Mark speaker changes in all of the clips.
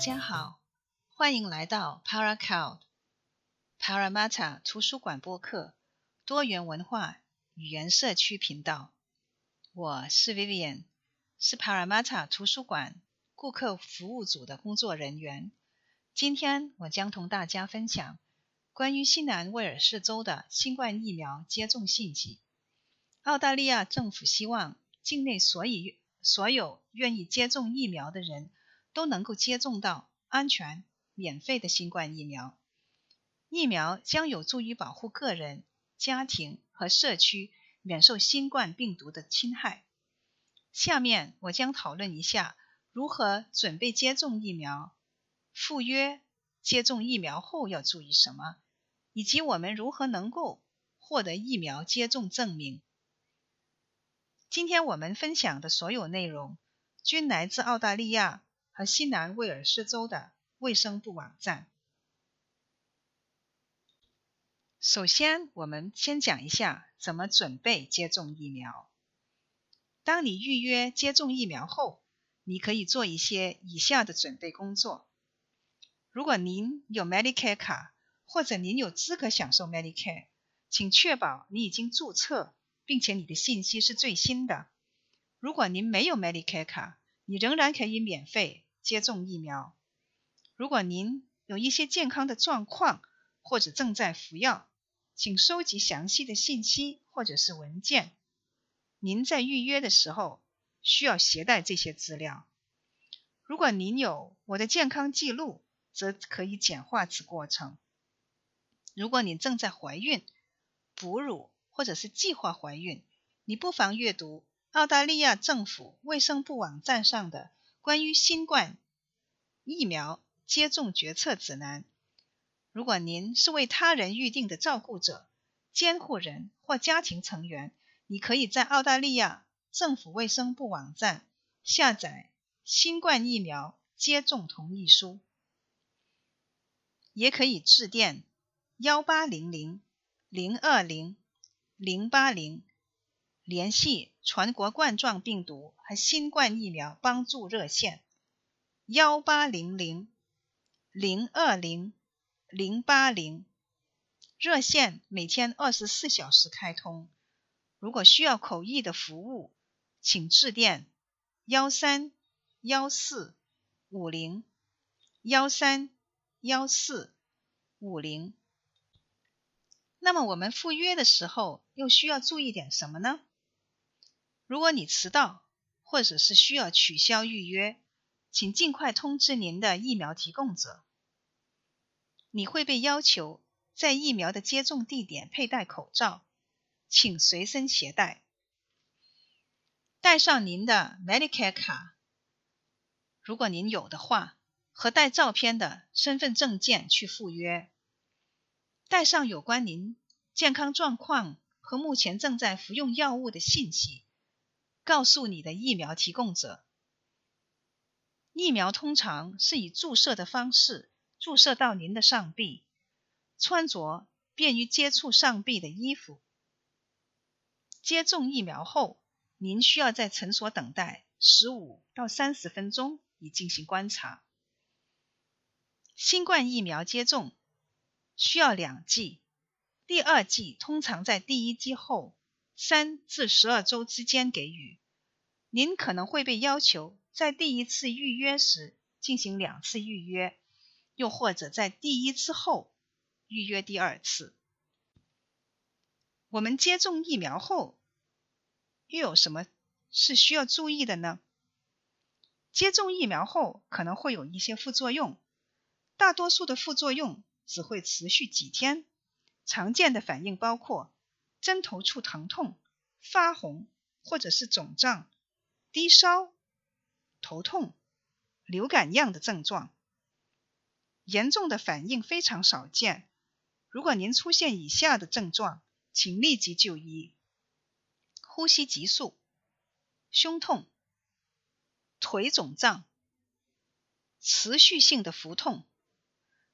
Speaker 1: 大家好，欢迎来到 Paracloud Paramatta 图书馆播客多元文化语言社区频道。我是 Vivian，是 Paramatta 图书馆顾客服务组的工作人员。今天我将同大家分享关于新南威尔士州的新冠疫苗接种信息。澳大利亚政府希望境内所有所有愿意接种疫苗的人都能够接种到安全、免费的新冠疫苗。疫苗将有助于保护个人、家庭和社区免受新冠病毒的侵害。下面我将讨论一下如何准备接种疫苗。赴约接种疫苗后要注意什么，以及我们如何能够获得疫苗接种证明？今天我们分享的所有内容均来自澳大利亚和西南威尔士州的卫生部网站。首先，我们先讲一下怎么准备接种疫苗。当你预约接种疫苗后，你可以做一些以下的准备工作。如果您有 Medicare 卡，或者您有资格享受 Medicare，请确保你已经注册，并且你的信息是最新的。如果您没有 Medicare 卡，你仍然可以免费接种疫苗。如果您有一些健康的状况，或者正在服药，请收集详细的信息或者是文件。您在预约的时候需要携带这些资料。如果您有我的健康记录，则可以简化此过程。如果你正在怀孕、哺乳或者是计划怀孕，你不妨阅读澳大利亚政府卫生部网站上的关于新冠疫苗接种决策指南。如果您是为他人预定的照顾者、监护人或家庭成员，你可以在澳大利亚政府卫生部网站下载新冠疫苗接种同意书。也可以致电幺八零零零二零零八零联系全国冠状病毒和新冠疫苗帮助热线幺八零零零二零零八零热线每天二十四小时开通。如果需要口译的服务，请致电幺三幺四五零幺三。幺四五零。那么我们赴约的时候又需要注意点什么呢？如果你迟到或者是需要取消预约，请尽快通知您的疫苗提供者。你会被要求在疫苗的接种地点佩戴口罩，请随身携带。带上您的 Medicare 卡，如果您有的话。和带照片的身份证件去赴约，带上有关您健康状况和目前正在服用药物的信息，告诉你的疫苗提供者。疫苗通常是以注射的方式注射到您的上臂，穿着便于接触上臂的衣服。接种疫苗后，您需要在诊所等待十五到三十分钟以进行观察。新冠疫苗接种需要两剂，第二剂通常在第一剂后三至十二周之间给予。您可能会被要求在第一次预约时进行两次预约，又或者在第一次后预约第二次。我们接种疫苗后又有什么是需要注意的呢？接种疫苗后可能会有一些副作用。大多数的副作用只会持续几天，常见的反应包括针头处疼痛、发红或者是肿胀、低烧、头痛、流感样的症状。严重的反应非常少见。如果您出现以下的症状，请立即就医：呼吸急促、胸痛、腿肿胀、持续性的腹痛。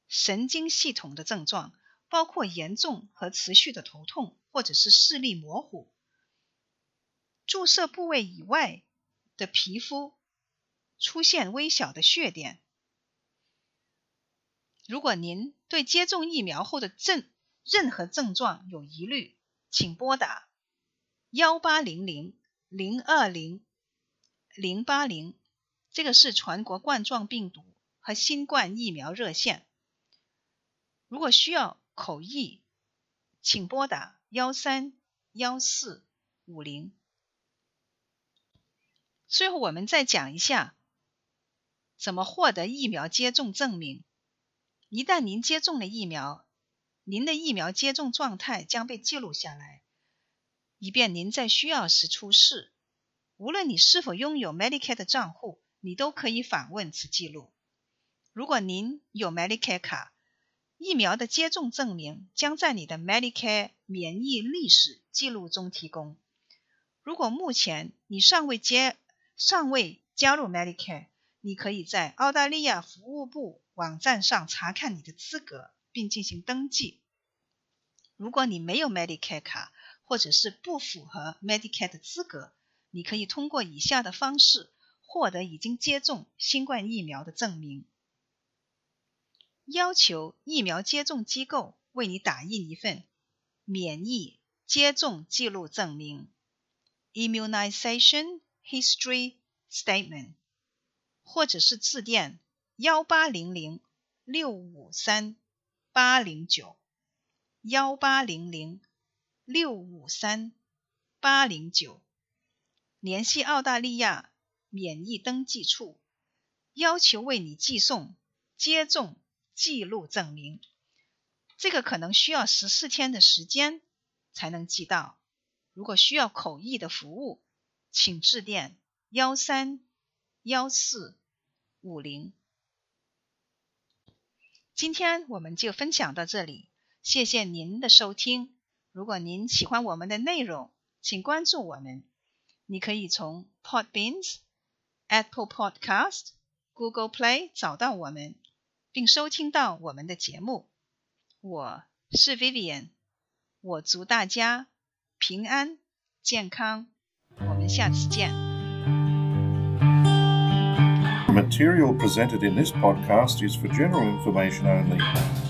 Speaker 1: 神经系统的症状包括严重和持续的头痛，或者是视力模糊。注射部位以外的皮肤出现微小的血点。如果您对接种疫苗后的症任何症状有疑虑，请拨打幺八零零零二零零八零，这个是全国冠状病毒和新冠疫苗热线。如果需要口译，请拨打幺三幺四五零。最后，我们再讲一下怎么获得疫苗接种证明。一旦您接种了疫苗，您的疫苗接种状态将被记录下来，以便您在需要时出示。无论你是否拥有 Medicare 的账户，你都可以访问此记录。如果您有 Medicare 卡，疫苗的接种证明将在你的 Medicare 免疫历史记录中提供。如果目前你尚未接尚未加入 Medicare，你可以在澳大利亚服务部网站上查看你的资格并进行登记。如果你没有 Medicare 卡，或者是不符合 Medicare 的资格，你可以通过以下的方式获得已经接种新冠疫苗的证明。要求疫苗接种机构为你打印一份免疫接种记录证明 （Immunization History Statement），或者是致电幺八零零六五三八零九幺八零零六五三八零九，联系澳大利亚免疫登记处，要求为你寄送接种。记录证明，这个可能需要十四天的时间才能寄到。如果需要口译的服务，请致电幺三幺四五零。今天我们就分享到这里，谢谢您的收听。如果您喜欢我们的内容，请关注我们。你可以从 Podbeans、Apple Podcast、Google Play 找到我们。并收听到我们的节目，我是 Vivian，我祝大家平安健康，我们下次见。
Speaker 2: material presented in this podcast is for general information only.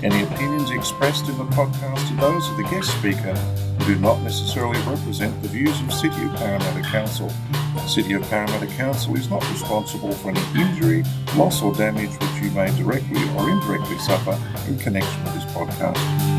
Speaker 2: Any opinions expressed in the podcast are those of the guest speaker and do not necessarily represent the views of City of Parramatta Council. City of Parramatta Council is not responsible for any injury, loss or damage which you may directly or indirectly suffer in connection with this podcast.